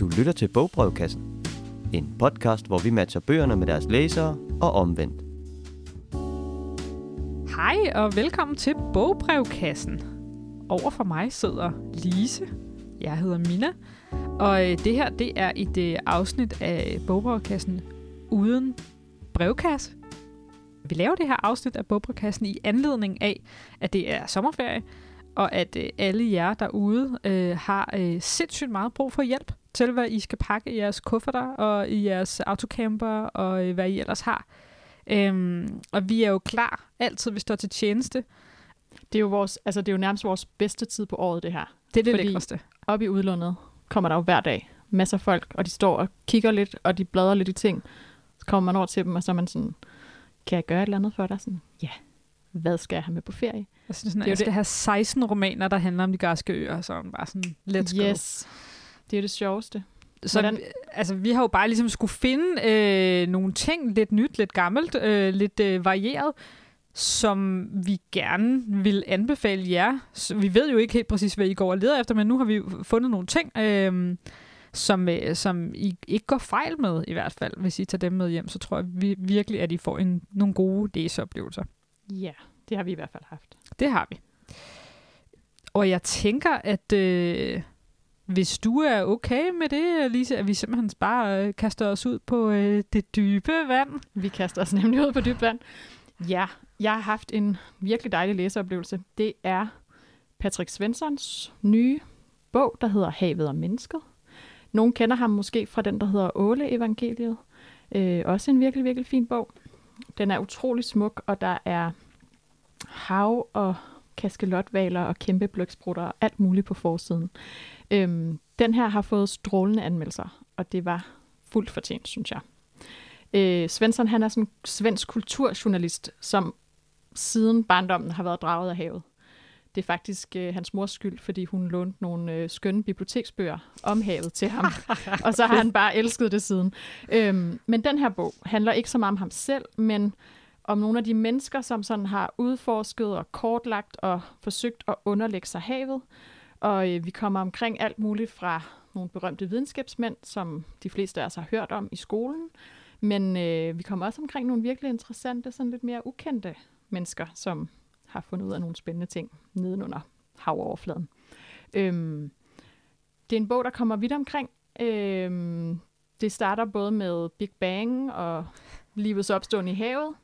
Du lytter til Bogbrevkassen. En podcast, hvor vi matcher bøgerne med deres læsere og omvendt. Hej og velkommen til Bogbrevkassen. Over for mig sidder Lise. Jeg hedder Mina. Og øh, det her, det er et øh, afsnit af Bogbrevkassen uden brevkasse. Vi laver det her afsnit af Bogbrevkassen i anledning af, at det er sommerferie, og at øh, alle jer derude øh, har øh, sindssygt meget brug for hjælp til, hvad I skal pakke i jeres kufferter og i jeres autocamper og øh, hvad I ellers har. Øhm, og vi er jo klar altid, vi står til tjeneste. Det er jo, vores, altså det er jo nærmest vores bedste tid på året, det her. Det er det Fordi- lækreste. Op i udlandet kommer der jo hver dag masser af folk, og de står og kigger lidt, og de bladrer lidt i ting. Så kommer man over til dem, og så er man sådan, kan jeg gøre et eller andet for dig? Sådan, ja, hvad skal jeg have med på ferie? Altså, sådan, det er jeg jo skal det. have 16 romaner, der handler om de græske øer, så bare sådan, let's go. Det er det sjoveste. Så Hvordan- altså, vi har jo bare ligesom skulle finde øh, nogle ting, lidt nyt, lidt gammelt, øh, lidt øh, varieret, som vi gerne vil anbefale jer. Så vi ved jo ikke helt præcis, hvad I går og leder efter, men nu har vi fundet nogle ting, øh, som, øh, som I ikke går fejl med i hvert fald. Hvis I tager dem med hjem, så tror jeg vi, virkelig, at I får en, nogle gode læseoplevelser. Ja, det har vi i hvert fald haft. Det har vi. Og jeg tænker, at øh, hvis du er okay med det, Lise, at vi simpelthen bare øh, kaster os ud på øh, det dybe vand. Vi kaster os nemlig ud på dybt vand. Ja, jeg har haft en virkelig dejlig læseoplevelse. Det er Patrick Svenssons nye bog, der hedder Havet og Mennesket. Nogle kender ham måske fra den, der hedder Åle Evangeliet. Øh, også en virkelig, virkelig fin bog. Den er utrolig smuk, og der er hav og kaskelotvaler og kæmpe bløksprutter og alt muligt på forsiden. Øhm, den her har fået strålende anmeldelser, og det var fuldt fortjent, synes jeg. Øh, Svensson, han er sådan en svensk kulturjournalist, som siden barndommen har været draget af havet. Det er faktisk øh, hans mors skyld, fordi hun lånte nogle øh, skønne biblioteksbøger om havet til ham. og så har han bare elsket det siden. Øhm, men den her bog handler ikke så meget om ham selv, men om nogle af de mennesker, som sådan har udforsket og kortlagt og forsøgt at underlægge sig havet. Og øh, vi kommer omkring alt muligt fra nogle berømte videnskabsmænd, som de fleste af os har hørt om i skolen. Men øh, vi kommer også omkring nogle virkelig interessante, sådan lidt mere ukendte mennesker, som har fundet ud af nogle spændende ting nedenunder havoverfladen. Øhm, det er en bog, der kommer vidt omkring. Øhm, det starter både med Big Bang og livets opståen i havet.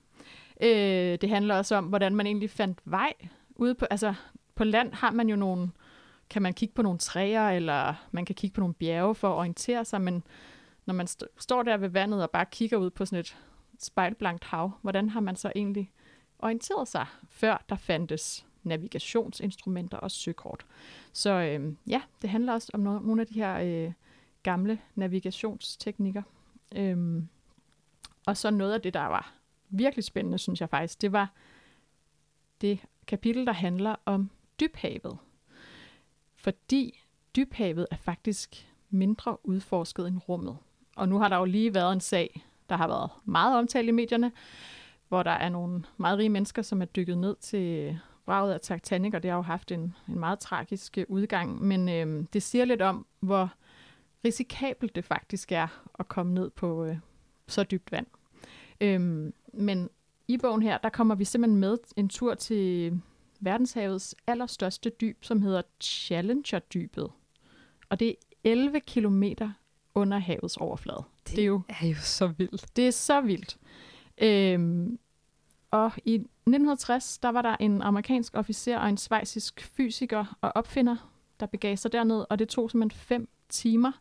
Øh, det handler også om, hvordan man egentlig fandt vej ude på, altså på land har man jo nogle, kan man kigge på nogle træer, eller man kan kigge på nogle bjerge for at orientere sig, men når man st- står der ved vandet og bare kigger ud på sådan et spejlblankt hav, hvordan har man så egentlig orienteret sig, før der fandtes navigationsinstrumenter og søkort. Så øh, ja, det handler også om no- nogle af de her øh, gamle navigationsteknikker. Øh, og så noget af det, der var virkelig spændende, synes jeg faktisk, det var det kapitel, der handler om dybhavet. Fordi dybhavet er faktisk mindre udforsket end rummet. Og nu har der jo lige været en sag, der har været meget omtalt i medierne, hvor der er nogle meget rige mennesker, som er dykket ned til vraget af Titanic, og det har jo haft en, en meget tragisk øh, udgang. Men øh, det siger lidt om, hvor risikabelt det faktisk er at komme ned på øh, så dybt vand. Øhm, men i bogen her, der kommer vi simpelthen med en tur til verdenshavets allerstørste dyb, som hedder Challenger-dybet. Og det er 11 kilometer under havets overflade. Det, det er jo er jo så vildt. det er så vildt. Øhm, og i 1960, der var der en amerikansk officer og en svejsisk fysiker og opfinder, der begav sig derned, og det tog simpelthen fem timer.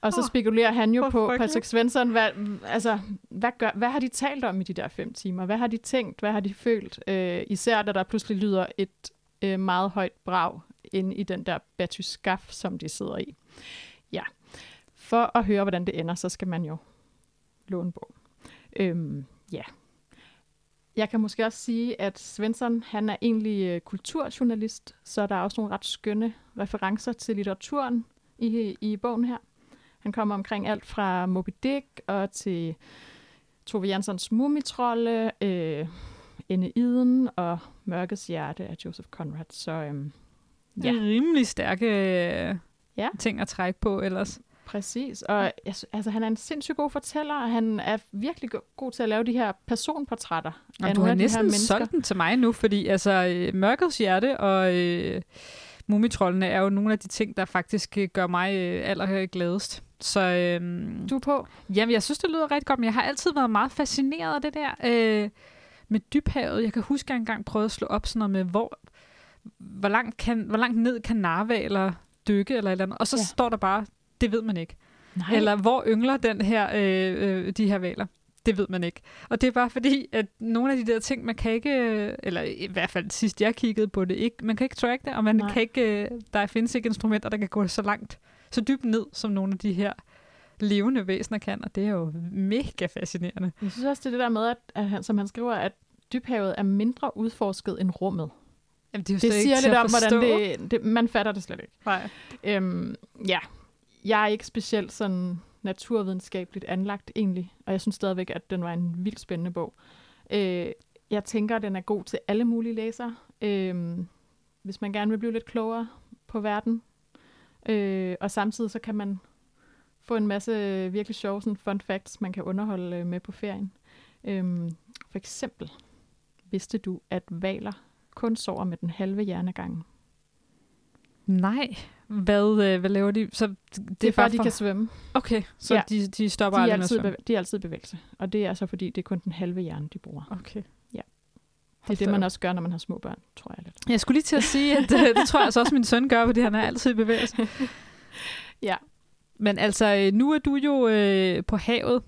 Og så spekulerer han jo hvor på, frygteligt. Patrick Svensson, hvad, altså, hvad, gør, hvad har de talt om i de der fem timer? Hvad har de tænkt? Hvad har de følt? Øh, især da der pludselig lyder et øh, meget højt brag inde i den der batyskaf, som de sidder i. Ja. For at høre, hvordan det ender, så skal man jo låne bogen. Øhm, ja. Jeg kan måske også sige, at Svensson, han er egentlig øh, kulturjournalist, så der er også nogle ret skønne referencer til litteraturen i, i bogen her. Han kommer omkring alt fra Moby Dick og til Tove Janssons Mumitrolle, øh, Iden og Mørkets Hjerte af Joseph Conrad. Så øhm, Ja. Rimelig stærke øh, Ja. ting at trække på ellers. Præcis, og altså, han er en sindssygt god fortæller, og han er virkelig go- god til at lave de her personportrætter Og du har næsten solgt den til mig nu, fordi altså, øh, Mørkets Hjerte og øh, Mumitrollene er jo nogle af de ting, der faktisk øh, gør mig øh, allergladest. Så øh, Du er på? Jamen, jeg synes, det lyder rigtig godt, men jeg har altid været meget fascineret af det der øh, med dybhavet. Jeg kan huske, at jeg engang prøvede at slå op sådan noget med, hvor, hvor, langt, kan, hvor langt ned kan narvaler dykke, eller et eller andet. Og så ja. står der bare, det ved man ikke. Nej. Eller hvor yngler den her, øh, øh, de her valer? Det ved man ikke. Og det er bare fordi, at nogle af de der ting, man kan ikke, eller i hvert fald sidst jeg kiggede på det, ikke, man kan ikke track det, og man Nej. kan ikke, øh, der findes ikke instrumenter, der kan gå så langt, så dybt ned, som nogle af de her levende væsener kan, og det er jo mega fascinerende. Jeg synes også, det er det der med, at, at han, som han skriver, at dybhavet er mindre udforsket end rummet. Jamen, det, er jo Det siger lidt om, hvordan det, det... Man fatter det slet ikke. Nej. Øhm, ja, jeg er ikke specielt sådan naturvidenskabeligt anlagt egentlig, og jeg synes stadigvæk, at den var en vildt spændende bog. Øh, jeg tænker, at den er god til alle mulige læsere. Øh, hvis man gerne vil blive lidt klogere på verden. Øh, og samtidig så kan man få en masse virkelig sjove sådan fun facts, man kan underholde øh, med på ferien. Øh, for eksempel, vidste du, at valer kun sover med den halve hjernegang? Nej. Hvad, øh, hvad laver de? Så det, Det, det er bare, de kan svømme. Okay, så Ja. de, de stopper De aldrig med at altid svømme. bevæ- de er altid i bevægelse. Og det er så fordi, det er kun den halve hjerne, de bruger. Okay. Ja. Det er det, man også gør, når man har små børn, tror jeg lidt. Jeg skulle lige til at sige, at øh, det tror jeg altså også, min søn gør, fordi han er altid i bevægelse. Ja. Men altså, øh, nu er du jo øh, på havet,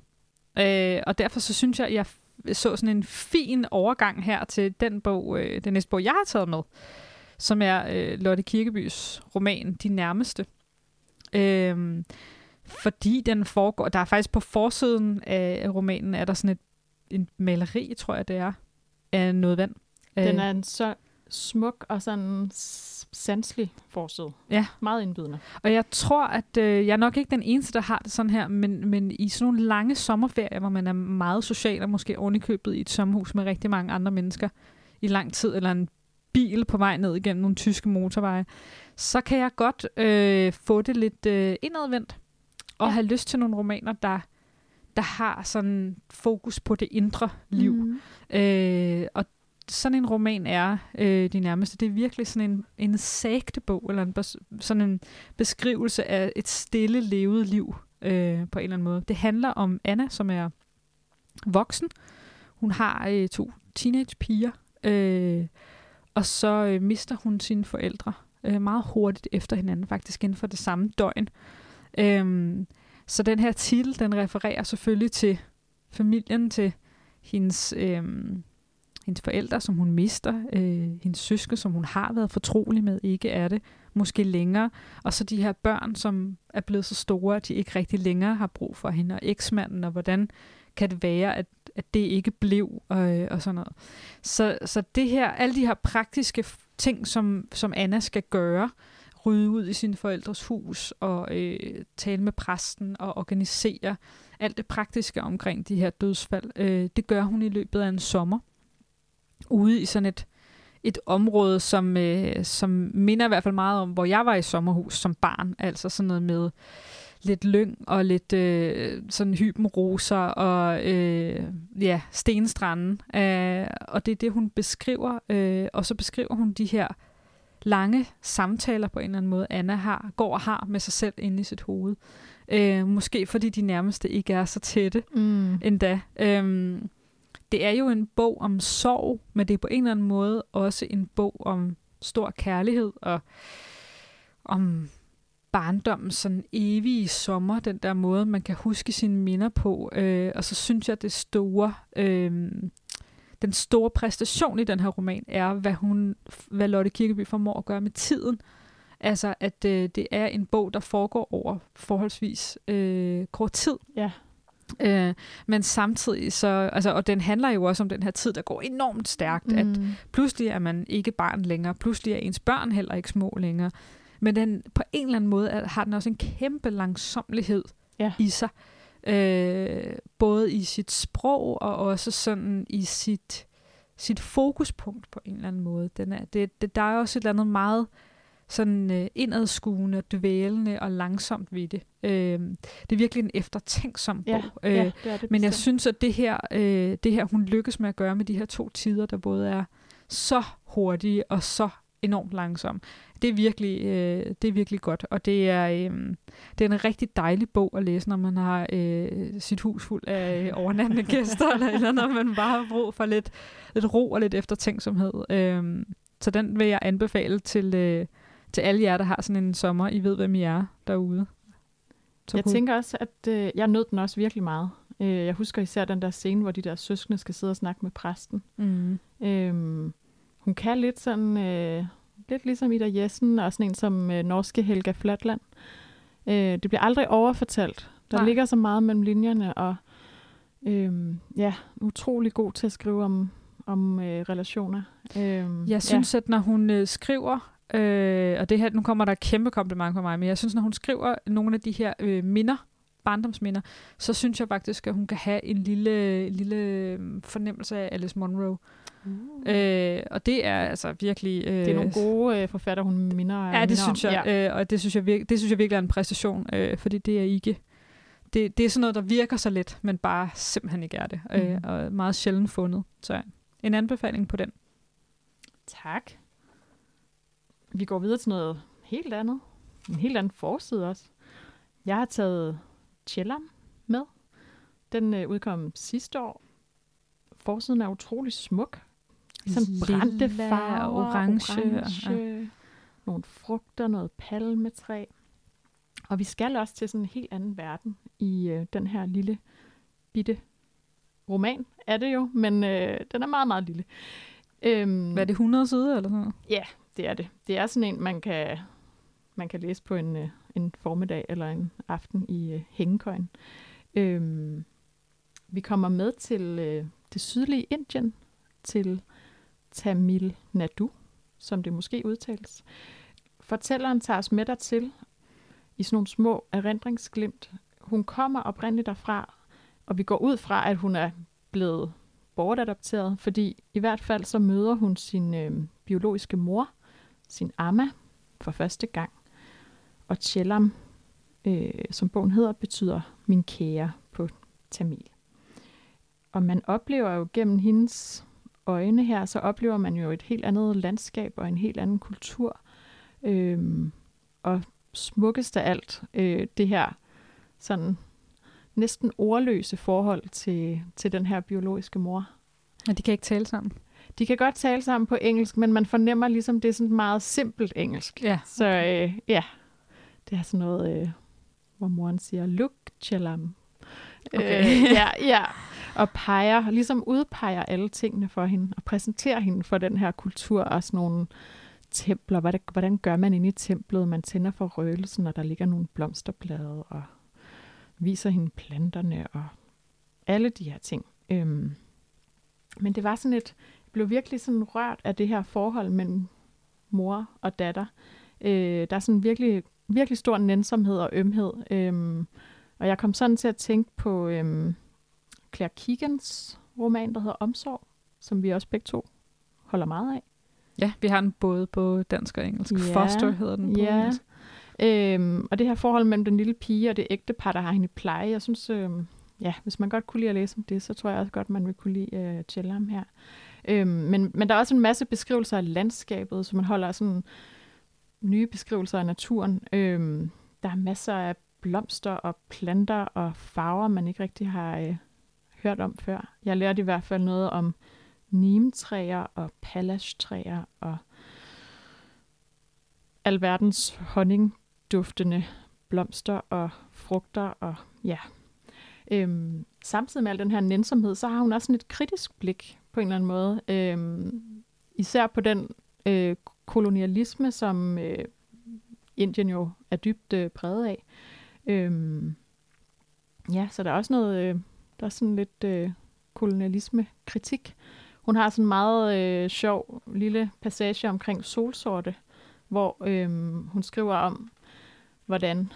øh, og derfor så synes jeg, at jeg så sådan en fin overgang her til den bog, øh, den næste bog, jeg har taget med, som er øh, Lotte Kirkebys roman De Nærmeste. Øh, fordi den foregår, der er faktisk på forsiden af romanen, er der sådan et en maleri, tror jeg det er, af noget vand. Den Øh, er en så smuk og sådan sanselig forside. Ja. Meget indbydende. Og jeg tror, at øh, jeg er nok ikke den eneste, der har det sådan her, men, men i sådan nogle lange sommerferier, hvor man er meget social og måske ovenikøbet i et sommerhus med rigtig mange andre mennesker i lang tid, eller en bil på vej ned igennem nogle tyske motorveje, så kan jeg godt øh, få det lidt øh, indadvendt og Ja. have lyst til nogle romaner, der, der har sådan fokus på det indre liv. Mm. Øh, og sådan en roman er øh, de nærmeste. Det er virkelig sådan en, en sagtebog, eller en, sådan en beskrivelse af et stille, levet liv øh, på en eller anden måde. Det handler om Anna, som er voksen. Hun har øh, to teenagepiger, øh, og så øh, mister hun sine forældre øh, meget hurtigt efter hinanden, faktisk inden for det samme døgn. Øhm, så den her titel, den refererer selvfølgelig til familien, til hendes, øh, hendes forældre, som hun mister, øh, hendes søske, som hun har været fortrolig med, ikke er det, måske længere, og så de her børn, som er blevet så store, at de ikke rigtig længere har brug for hende, og eksmanden, og hvordan kan det være, at, at det ikke blev, og, øh, og sådan noget. Så, så det her, alle de her praktiske ting, som, som Anna skal gøre, rydde ud i sin forældres hus, og øh, tale med præsten, og organisere alt det praktiske omkring de her dødsfald, øh, det gør hun i løbet af en sommer, ude i sådan et, et område, som, øh, som minder i hvert fald meget om, hvor jeg var i sommerhus som barn, altså sådan noget med lidt lyng og lidt øh, sådan hybenroser og øh, ja, stenstranden. Øh, og det er det, hun beskriver. Øh, og så beskriver hun de her lange samtaler på en eller anden måde, Anna har, går og har med sig selv inde i sit hoved. Øh, måske fordi de nærmeste ikke er så tætte Mm. endda. Øhm, det er jo en bog om sorg, men det er på en eller anden måde også en bog om stor kærlighed og om barndommens sådan evige sommer, den der måde, man kan huske sine minder på. Øh, og så synes jeg, det store, øh, den store præstation i den her roman er, hvad, hun, hvad Lotte Kirkeby formår at gøre med tiden. Altså, at øh, det er en bog, der foregår over forholdsvis øh, kort tid. Ja. Øh, men samtidig så, altså, og den handler jo også om den her tid, der går enormt stærkt, mm. at pludselig er man ikke barn længere, pludselig er ens børn heller ikke små længere. Men den, på en eller anden måde har den også en kæmpe langsomlighed Ja. i sig. Øh, både i sit sprog og også sådan i sit, sit fokuspunkt på en eller anden måde. Den er, det, det, der er også et eller andet meget sådan øh, indadskuende, dvælende og langsomt ved det. Øh, det er virkelig en eftertænksom Ja, bog. Øh, ja, det det men jeg synes, at det her, øh, det her, hun lykkes med at gøre med de her to tider, der både er så hurtige og så enormt langsomme, det er virkelig, øh, det er virkelig godt. Og det er, øh, det er en rigtig dejlig bog at læse, når man har øh, sit hus fuld af øh, overnattende gæster, eller, eller når man bare har brug for lidt, lidt ro og lidt eftertænksomhed. Øh, så den vil jeg anbefale til, øh, til alle jer, der har sådan en sommer. I ved, hvem I er derude. Så Jeg kunne- tænker også, at øh, jeg nød den også virkelig meget. Øh, jeg husker især den der scene, hvor de der søskende skal sidde og snakke med præsten. Mm. Øhm, hun kan lidt sådan, øh, lidt ligesom Ida Jessen, og sådan en som øh, norske Helga Flatland. Øh, det bliver aldrig overfortalt. Der Nej. Ligger så meget mellem linjerne, og øh, ja, utrolig god til at skrive om, om øh, relationer. Øh, Jeg synes, ja. at når hun øh, skriver, øh, og det her, nu kommer der et kæmpe kompliment fra mig, men jeg synes, når hun skriver nogle af de her øh, minder, barndomsminder, så synes jeg faktisk, at hun kan have en lille, lille øh, fornemmelse af Alice Munro. Uh. Øh, og det er altså virkelig... Øh, det er nogle gode øh, forfatter, hun minder Ja, minder det synes om. jeg, ja. øh, og det synes jeg, virke, det synes jeg virkelig er en præstation, øh, fordi det er ikke... Det, det er sådan noget, der virker så let, men bare simpelthen ikke er det, øh, Mhm. og meget sjældent fundet. Så en anbefaling på den. Tak. Vi går videre til noget helt andet. En helt anden forside også. Jeg har taget Chellam med. Den øh, udkom sidste år. Forsiden er utrolig smuk. Sådan brændte og orange, orange nogle frugter, noget palmetræ. Og vi skal også til sådan en helt anden verden i øh, den her lille bitte roman, er det jo, men øh, den er meget, meget lille. Øhm, Hvad er det, 100 sider eller sådan noget? Ja, det er det. Det er sådan en, man kan, man kan læse på en, øh, en formiddag eller en aften i øh, hængekøjen. Øhm, vi kommer med til øh, det sydlige Indien, til Tamil Nadu, som det måske udtales. Fortælleren tager os med dertil i sådan nogle små erindringsglimt. Hun kommer oprindeligt derfra, og vi går ud fra, at hun er blevet bortadopteret, fordi i hvert fald så møder hun sin øh, biologiske mor, sin amma, for første gang. Og Chellam, øh, som bogen hedder, betyder min kære på tamil. Og man oplever jo gennem hendes øjne her, så oplever man jo et helt andet landskab og en helt anden kultur. Øhm, og smukkest af alt, øh, det her sådan næsten ordløse forhold til, til den her biologiske mor. Og de kan ikke tale sammen. De kan godt tale sammen på engelsk, men man fornemmer ligesom, det er sådan meget simpelt engelsk. Ja. Så øh, ja, det er sådan noget, øh, hvor moren siger, look, Chellam. Okay. Øh, ja, ja. Og peger, ligesom udpeger alle tingene for hende, og præsenterer hende for den her kultur og sådan nogle templer. Hvordan, hvordan gør man inde i templet? Man tænder for røgelsen, og der ligger nogle blomsterblade, og viser hende planterne, og alle de her ting. Øhm, men det var sådan et, jeg blev virkelig sådan rørt af det her forhold mellem mor og datter. Øh, der er sådan virkelig, virkelig stor nænsomhed og ømhed. Øhm, og jeg kom sådan til at tænke på øhm, Claire Keegans roman, der hedder Omsorg, som vi også begge to holder meget af. Ja, vi har den både på dansk og engelsk. Ja, Foster hedder den på ja. engelsk. Øhm, og det her forhold mellem den lille pige og det ægte par, der har hende i pleje, jeg synes, øhm, ja, hvis man godt kunne lide at læse om det, så tror jeg også godt, man vil kunne lide øh, Chellam her. Øhm, men, men der er også en masse beskrivelser af landskabet, så man holder sådan nye beskrivelser af naturen. Øhm, der er masser af blomster og planter og farver, man ikke rigtig har øh, hørt om før. Jeg lærte i hvert fald noget om nimtræer og palashtræer og alverdens honningduftende blomster og frugter og ja. Øhm, samtidig med al den her nænsomhed, så har hun også sådan et kritisk blik på en eller anden måde. Øhm, især på den øh, kolonialisme, som øh, Indien jo er dybt øh, præget af. Øhm, ja, så der er også noget, øh, der er sådan lidt øh, kolonialisme-kritik. Hun har sådan en meget øh, sjov lille passage omkring solsorte, hvor øh, hun skriver om, hvordan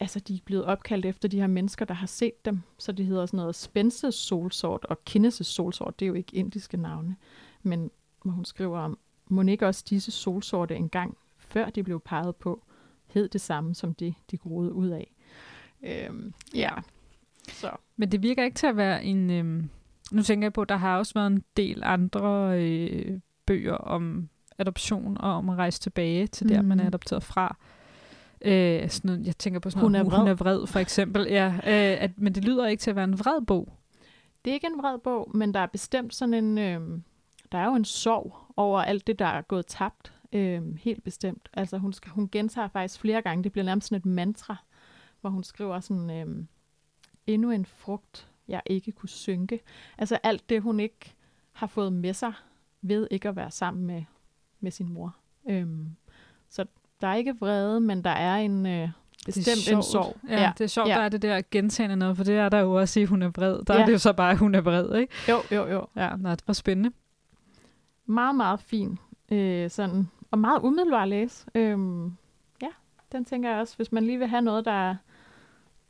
altså, de er blevet opkaldt efter de her mennesker, der har set dem. Så de hedder sådan noget Spences solsort og Kinnes solsort. Det er jo ikke indiske navne. Men hvor hun skriver om, må ikke også disse solsorte engang før de blev peget på, hed det samme som det, de groede ud af. Øhm, ja. Så. Men det virker ikke til at være en... Øhm, nu tænker jeg på, at der har også været en del andre øh, bøger om adoption og om at rejse tilbage til der, mm. man er Mhm. adopteret fra. Øh, sådan noget, jeg tænker på sådan Hun noget, er vred. hun er vred, for eksempel. Ja, øh, at, men det lyder ikke til at være en vred bog. Det er ikke en vred bog, men der er bestemt sådan en... Øhm, der er jo en sorg over alt det, der er gået tabt. Øhm, helt bestemt. Altså hun, skal, hun gentager faktisk flere gange. Det bliver nærmest sådan et mantra, hvor hun skriver sådan... Øhm, endnu en frugt, jeg ikke kunne synke. Altså alt det, hun ikke har fået med sig ved ikke at være sammen med, med sin mor. Øhm, så der er ikke vrede, men der er en øh, bestemt en sorg. Ja, ja, det er sjovt, ja. der er det der gentagende noget, for det er der jo også i, hun er vred. Der ja. Er det jo så bare, at hun er vred, ikke? Jo, jo, jo. Ja, nej, det var spændende. Meget, meget fin. Øh, sådan, og meget umiddelbar at læse. Øhm, ja, den tænker jeg også, hvis man lige vil have noget, der,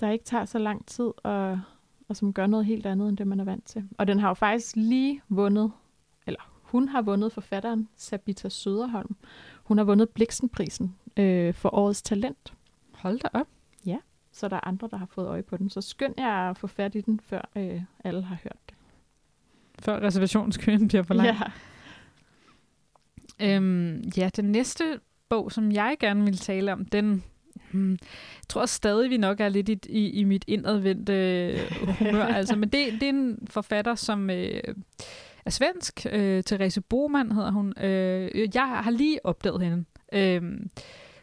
der ikke tager så lang tid, og, og som gør noget helt andet, end det man er vant til. Og den har jo faktisk lige vundet, eller hun har vundet forfatteren Sabita Søderholm. Hun har vundet Bliksenprisen øh, for årets talent. Hold da op. Så der er andre, der har fået øje på den. Så skynd jer at få fat i den, før øh, alle har hørt det. Før reservationskøen bliver for lang. Ja. Øhm, ja, den næste bog, som jeg gerne vil tale om, den hmm, jeg tror stadig, vi nok er lidt i, i, i mit indadvendte øh, humør. altså, men det, det er en forfatter, som øh, er svensk. Øh, Therese Boman hedder hun. Øh, jeg har lige opdaget hende. Øh,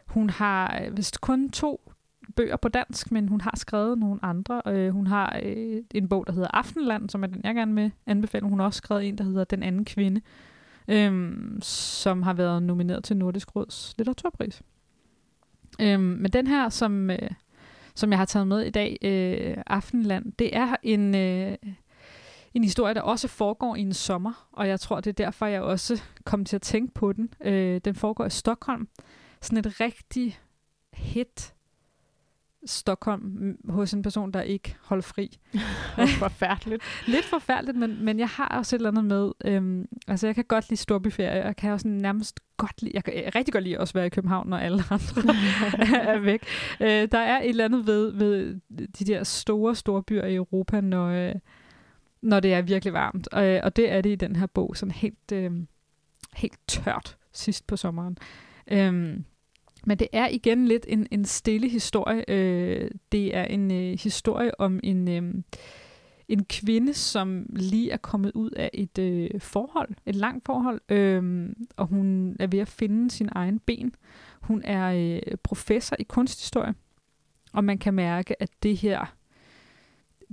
hun har øh, vist kun to bøger på dansk, men hun har skrevet nogle andre. Øh, hun har øh, en bog, der hedder Aftenland, som er den, jeg gerne vil anbefale. Hun har også skrevet en, der hedder Den anden kvinde øhm, som har været nomineret til Nordisk Råds litteraturpris. Øhm, men den her, som, øh, som jeg har taget med i dag, øh, Aftenland, det er en, øh, en historie, der også foregår i en sommer, og jeg tror, det er derfor, jeg også kom til at tænke på den. Øh, den foregår i Stockholm. Sådan et rigtig hit Stockholm hos en person, der ikke holder fri. Forfærdeligt. Lidt forfærdeligt, men, men jeg har også et eller andet med, øhm, altså jeg kan godt lide storbyferie, jeg kan også nærmest godt lide, jeg kan jeg rigtig godt lide også være i København, når alle andre er væk. Øh, der er et eller andet ved, ved de der store, store byer i Europa, når, øh, når det er virkelig varmt. Og, øh, og det er det i den her bog, sådan helt, øh, helt tørt sidst på sommeren. Øhm, men det er igen lidt en, en stille historie. Øh, det er en øh, historie om en, øh, en kvinde, som lige er kommet ud af et øh, forhold, et langt forhold, øh, og hun er ved at finde sin egen ben. Hun er øh, professor i kunsthistorie, og man kan mærke, at det her,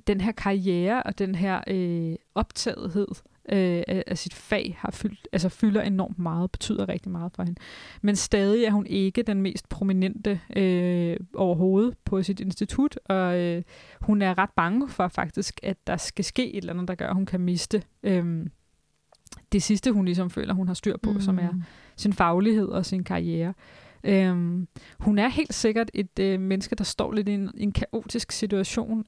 den her karriere og den her øh, optagethed øh, af, sit fag har fyldt, altså fylder enormt meget, betyder rigtig meget for hende. Men stadig er hun ikke den mest prominente øh, overhovedet på sit institut, og øh, hun er ret bange for faktisk, at der skal ske et eller andet, der gør, at hun kan miste øh, det sidste, hun ligesom føler, hun har styr på, mm. som er sin faglighed og sin karriere. Øhm, hun er helt sikkert et øh, menneske, der står lidt i en, en kaotisk situation,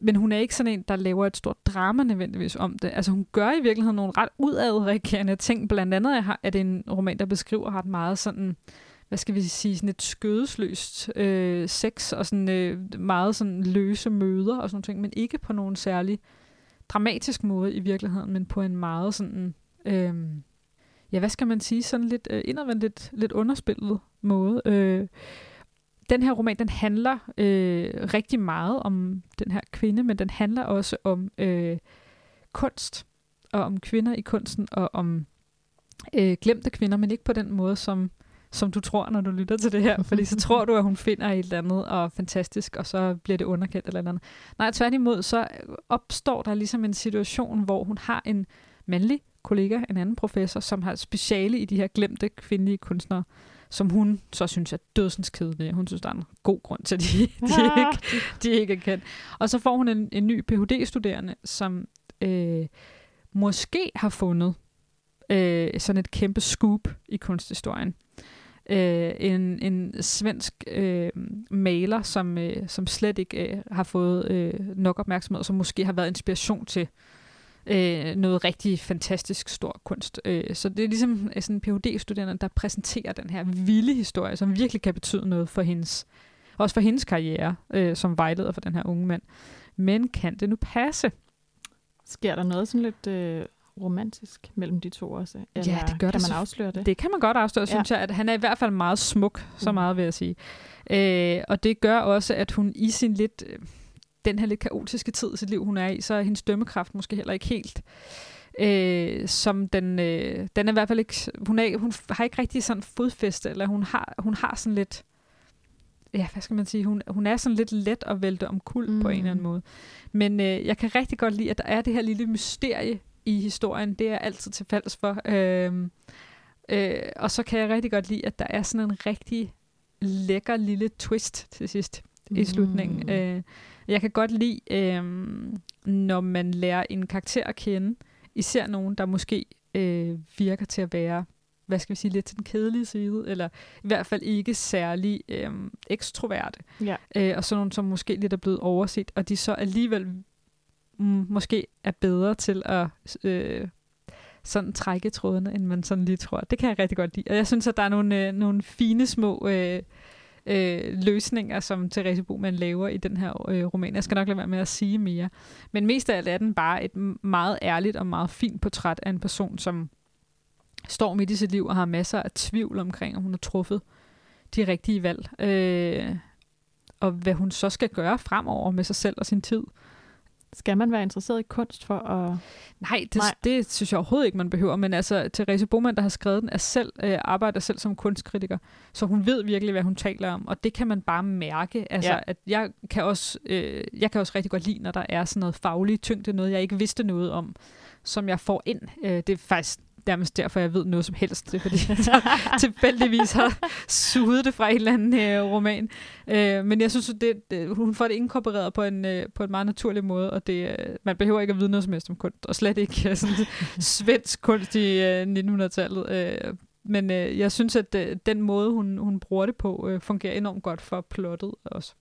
men hun er ikke sådan en, der laver et stort drama nødvendigvis om det. Altså hun gør i virkeligheden nogle ret udadreagerende ting. Blandt andet er, det en roman, der beskriver ret meget sådan, hvad skal vi sige, sådan et skødesløst øh, sex og sådan øh, meget sådan løse møder og sådan ting, men ikke på nogen særlig dramatisk måde i virkeligheden, men på en meget sådan, øh, ja, hvad skal man sige, sådan lidt øh, indadvendt, lidt, lidt underspillet måde. Øh, den her roman, den handler øh, rigtig meget om den her kvinde, men den handler også om øh, kunst, og om kvinder i kunsten, og om øh, glemte kvinder, men ikke på den måde, som, som du tror, når du lytter til det her. Fordi så tror du, at hun finder et eller andet og fantastisk, og så bliver det underkendt eller andet. Nej, tværtimod, så opstår der ligesom en situation, hvor hun har en mandlig kollega, en anden professor, som har speciale i de her glemte kvindelige kunstnere, som hun så synes er dødsens kedelige. Hun synes, der er en god grund til, at de, de, ikke, de ikke er kendt. Og så får hun en, en ny Ph.D.-studerende, som øh, måske har fundet øh, sådan et kæmpe scoop i kunsthistorien. Øh, en, en svensk øh, maler, som, øh, som slet ikke øh, har fået øh, nok opmærksomhed, som måske har været inspiration til øh, noget rigtig fantastisk stor kunst. Øh, så det er ligesom sådan en phd studerende der præsenterer den her vilde historie, som virkelig kan betyde noget for hendes, også for hendes karriere øh, som vejleder for den her unge mand. Men kan det nu passe? Sker der noget sådan lidt øh, romantisk mellem de to også? Eller ja, det gør kan der man afsløre det? Det kan man godt afsløre, Ja. synes jeg, at han er i hvert fald meget smuk, så Mm. meget vil jeg sige. Øh, og det gør også, at hun i sin lidt, øh, den her lidt kaotiske tid i sit liv, hun er i, så er hendes dømmekraft måske heller ikke helt øh, som den, øh, den er i hvert fald ikke, hun, er, hun har ikke rigtig sådan fodfæste, eller hun har, hun har sådan lidt, ja, hvad skal man sige, hun, hun er sådan lidt let at vælte om kul mm. på en eller anden Mm. måde. Men øh, jeg kan rigtig godt lide, at der er det her lille mysterie i historien. Det er jeg altid til fælles for. Øh, øh, og så kan jeg rigtig godt lide, at der er sådan en rigtig lækker lille twist til sidst i slutningen. Mm. Øh, jeg kan godt lide, øh, når man lærer en karakter at kende, især nogen, der måske øh, virker til at være, hvad skal vi sige, lidt til den kedelige side, eller i hvert fald ikke særlig øh, ekstroverte, Ja. øh, og sådan nogen, som måske lidt er blevet overset, og de så alligevel mm, måske er bedre til at øh, sådan trække trådene, end man sådan lige tror. Det kan jeg rigtig godt lide. Og jeg synes, at der er nogle, øh, nogle fine små øh, øh, løsninger, som Therese Boman laver i den her øh, roman. Jeg skal nok lade være med at sige mere. Men mest af alt er den bare et meget ærligt og meget fint portræt af en person, som står midt i sit liv og har masser af tvivl omkring, om hun har truffet de rigtige valg. Øh, og hvad hun så skal gøre fremover med sig selv og sin tid. Skal man være interesseret i kunst for at... Nej, det, Nej. det synes jeg overhovedet ikke, man behøver. Men altså, Therese Boman, der har skrevet den, er selv, øh, arbejder selv som kunstkritiker. Så hun ved virkelig, hvad hun taler om. Og det kan man bare mærke. Altså, Ja. at jeg kan, også, øh, jeg kan også rigtig godt lide, når der er sådan noget fagligt tyngde, noget jeg ikke vidste noget om, som jeg får ind. Øh, det er faktisk nærmest derfor, jeg ved noget som helst. Det er, fordi jeg tilfældigvis har suget det fra en eller anden øh, roman. Øh, men jeg synes, at det, det, hun får det inkorporeret på en, øh, på en meget naturlig måde, og det, øh, man behøver ikke at vide noget som helst om kunst, og slet ikke øh, sådan svensk kunst i øh, 1900-tallet. Øh, men øh, jeg synes, at øh, den måde, hun, hun bruger det på, øh, fungerer enormt godt for plottet også.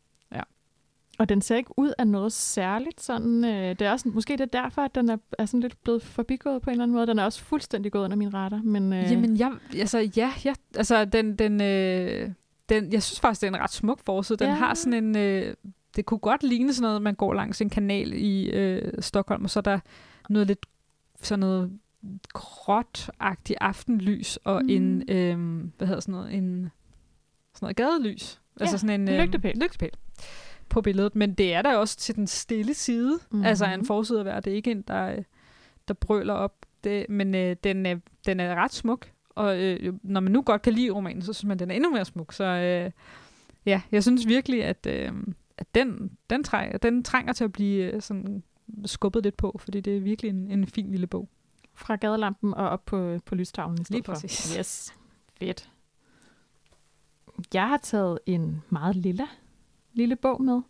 Og den ser ikke ud af noget særligt. Sådan, øh, det er også, måske det er derfor, at den er, er sådan lidt blevet forbigået på en eller anden måde. Den er også fuldstændig gået under min radar. Men, øh, Jamen, jeg, altså, ja, ja, altså, den, den, øh, den, jeg synes faktisk, det er en ret smuk forside. Den Ja. har sådan en, øh, det kunne godt ligne sådan noget, man går langs en kanal i øh, Stockholm, og så er der noget lidt, sådan noget gråt-agtigt aftenlys, og Mm. en, øh, hvad hedder sådan noget, en, sådan noget gadelys. Altså Ja, sådan en, en øh, lygtepæl. lygtepæl på billedet. Men det er der også til den stille side. Mhm. Mm-hmm. Altså en forside at være. Det er ikke en, der, øh, der brøler op. Det, men øh, den, er, den er ret smuk. Og øh, når man nu godt kan lide romanen, så synes man, den er endnu mere smuk. Så øh, ja, jeg synes virkelig, at, øh, at den, den, træ, den trænger til at blive øh, sådan skubbet lidt på, fordi det er virkelig en, en fin lille bog. Fra gadelampen og op på, på lystavlen i stedet Lige for. præcis. Yes, fedt. Jeg har taget en meget lilla lille bog med.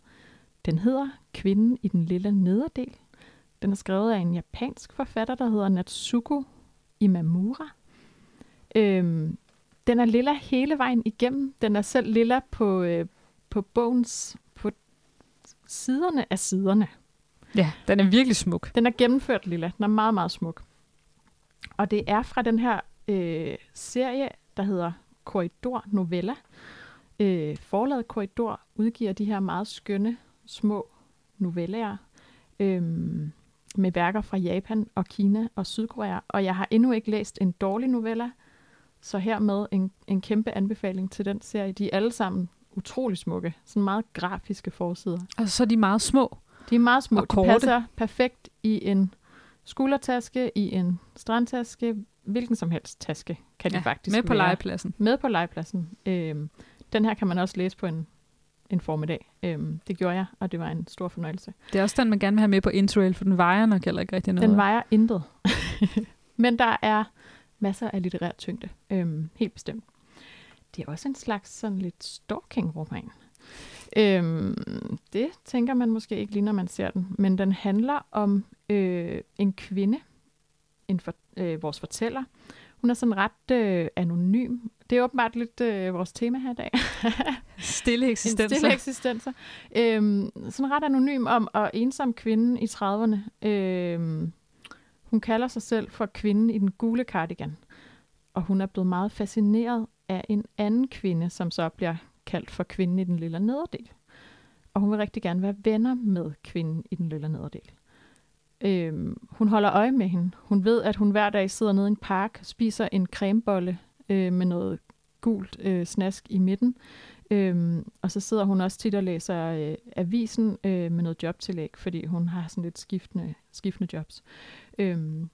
Den hedder Kvinden i den lille nederdel. Den er skrevet af en japansk forfatter, der hedder Natsuko Imamura. Øhm, den er lilla hele vejen igennem. Den er selv lilla på, øh, på bogens på siderne af siderne. Ja, den er virkelig smuk. Den er gennemført lilla. Den er meget, meget smuk. Og det er fra den her øh, serie, der hedder Korridor Novella. Øh, forlaget Korridor udgiver de her meget skønne, små noveller øh, med værker fra Japan og Kina og Sydkorea. Og jeg har endnu ikke læst en dårlig novella, så hermed en, en kæmpe anbefaling til den serie. De er alle sammen utrolig smukke. Sådan meget grafiske forsider. Og så er de meget små. De er meget små. Og De korte. passer perfekt i en skuldertaske, i en strandtaske, hvilken som helst taske kan de Ja, faktisk med på være. legepladsen. Med på legepladsen. Øhm, den her kan man også læse på en, en formiddag. Øhm, det gjorde jeg, og det var en stor fornøjelse. Det er også den, man gerne vil have med på Interrail, for den vejer nok heller ikke rigtig noget. Den vejer intet. Men der er masser af litterær tyngde. Øhm, helt bestemt. Det er også en slags sådan lidt stalking-roman. Øhm, det tænker man måske ikke lige, når man ser den. Men den handler om øh, en kvinde, en for, øh, vores fortæller. Hun er sådan ret øh, anonym. Det er åbenbart lidt øh, vores tema her i dag. Stille En eksistenser. stille eksistenser. Øhm, sådan ret anonym om og ensom kvinde i 30'erne, øhm, Hun kalder sig selv for kvinden i den gule cardigan, og hun er blevet meget fascineret af en anden kvinde, som så bliver kaldt for kvinden i den lille nederdel. Og hun vil rigtig gerne være venner med kvinden i den lille nederdel. Øhm, hun holder øje med hende. Hun ved, at hun hver dag sidder nede i en park, spiser en cremebolle øh, med noget gult øh, snask i midten. Øhm, og så sidder hun også tit og læser øh, avisen øh, med noget jobtillæg, fordi hun har sådan lidt skiftende, skiftende jobs. Øhm,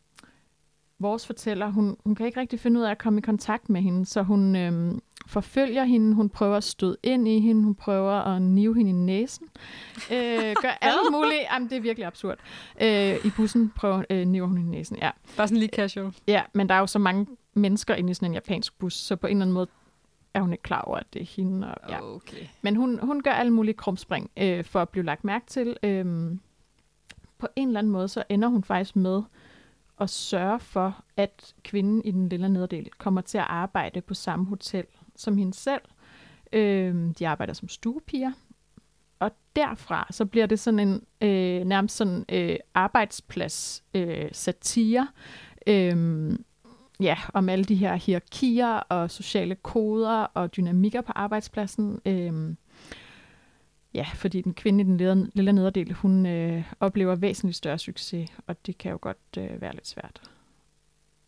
vores fortæller, hun, hun kan ikke rigtig finde ud af at komme i kontakt med hende, så hun øhm, forfølger hende, hun prøver at støde ind i hende, hun prøver at nive hende i næsen, øh, gør alt muligt, jamen det er virkelig absurd. Øh, I bussen prøver øh, niver hun hende i næsen, ja. Bare sådan lige casual. Ja, men der er jo så mange mennesker inde i sådan en japansk bus, så på en eller anden måde er hun ikke klar over, at det er hende. Og, ja. Okay. Men hun, hun gør alle mulige krumspring øh, for at blive lagt mærke til. Øhm, på en eller anden måde, så ender hun faktisk med at sørge for, at kvinden i den lille nederdel kommer til at arbejde på samme hotel som hende selv. Øh, de arbejder som stuepiger. Og derfra, så bliver det sådan en øh, nærmest sådan øh, arbejdsplads øh, satire. Øh, ja, om alle de her hierarkier og sociale koder og dynamikker på arbejdspladsen. Øh, ja, fordi den kvinde i den lille, lille nederdel, hun øh, oplever væsentligt større succes, og det kan jo godt øh, være lidt svært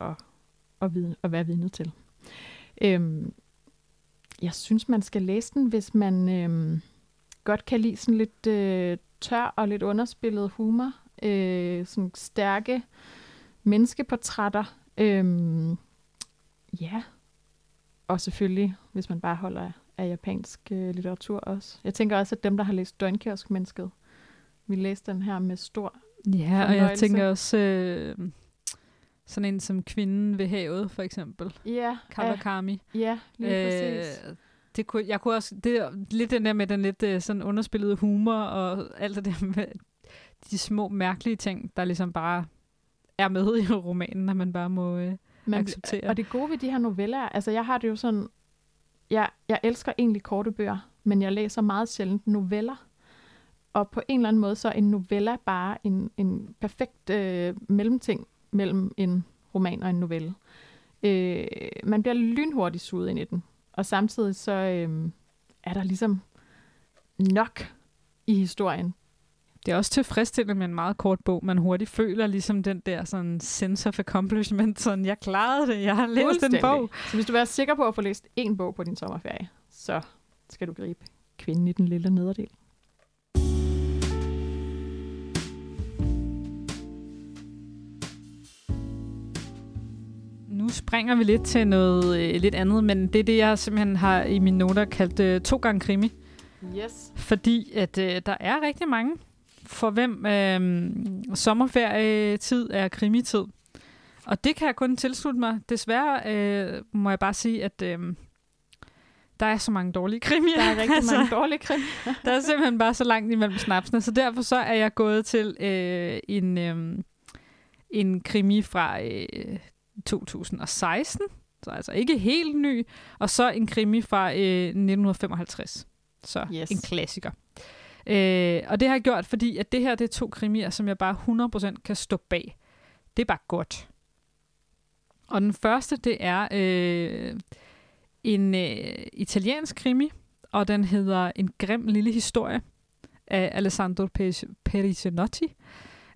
at, at, vide, at være vidne til. Øhm, jeg synes, man skal læse den, hvis man øh, godt kan lide sådan lidt øh, tør og lidt underspillet humor. Øh, sådan stærke menneskeportrætter. Øhm, ja, og selvfølgelig, hvis man bare holder af japansk øh, litteratur også. Jeg tænker også, at dem, der har læst Døgnkiosk-mennesket, vil læse den her med stor Ja, og jeg tænker også øh, sådan en som Kvinden ved havet, for eksempel. Ja, ja, Kawakami. ja lige præcis. Øh, det kunne, jeg kunne også, det er lidt den der med den lidt øh, sådan underspillede humor, og alt det der med de små mærkelige ting, der ligesom bare er med i romanen, at man bare må øh, Man, acceptere. og det gode ved de her noveller, er- altså jeg har det jo sådan, jeg, jeg elsker egentlig korte bøger, men jeg læser meget sjældent noveller. Og på en eller anden måde, så er en novella bare en, en perfekt øh, mellemting mellem en roman og en novelle. Øh, man bliver lynhurtigt suget ind i den, og samtidig så øh, er der ligesom nok i historien. Det er også tilfredsstillende med en meget kort bog. Man hurtigt føler ligesom den der sådan sense of accomplishment. Sådan, jeg klarede det, jeg har læst en Fuldstændig. bog. Så hvis du vil være sikker på at få læst en bog på din sommerferie, så skal du gribe kvinden i den lille nederdel. Nu springer vi lidt til noget øh, lidt andet, men det er det, jeg simpelthen har i mine noter kaldt øh, to gange krimi. Yes. Fordi at øh, der er rigtig mange, for hvem øh, sommerferietid er krimitid. Og det kan jeg kun tilslutte mig. Desværre øh, må jeg bare sige, at øh, der er så mange dårlige krimier. Der er rigtig Altså, mange dårlige krimi. der er simpelthen bare så langt imellem snapsene. Så derfor så er jeg gået til øh, en, øh, en krimi fra øh, 2016. Så altså ikke helt ny. Og så en krimi fra øh, 1955. Så Yes. en klassiker. Øh, og det har jeg gjort, fordi at det her det er to krimier, som jeg bare 100% kan stå bag. Det er bare godt. Og den første, det er øh, en øh, italiensk krimi, og den hedder En grim lille historie af Alessandro Pe- Pericinotti.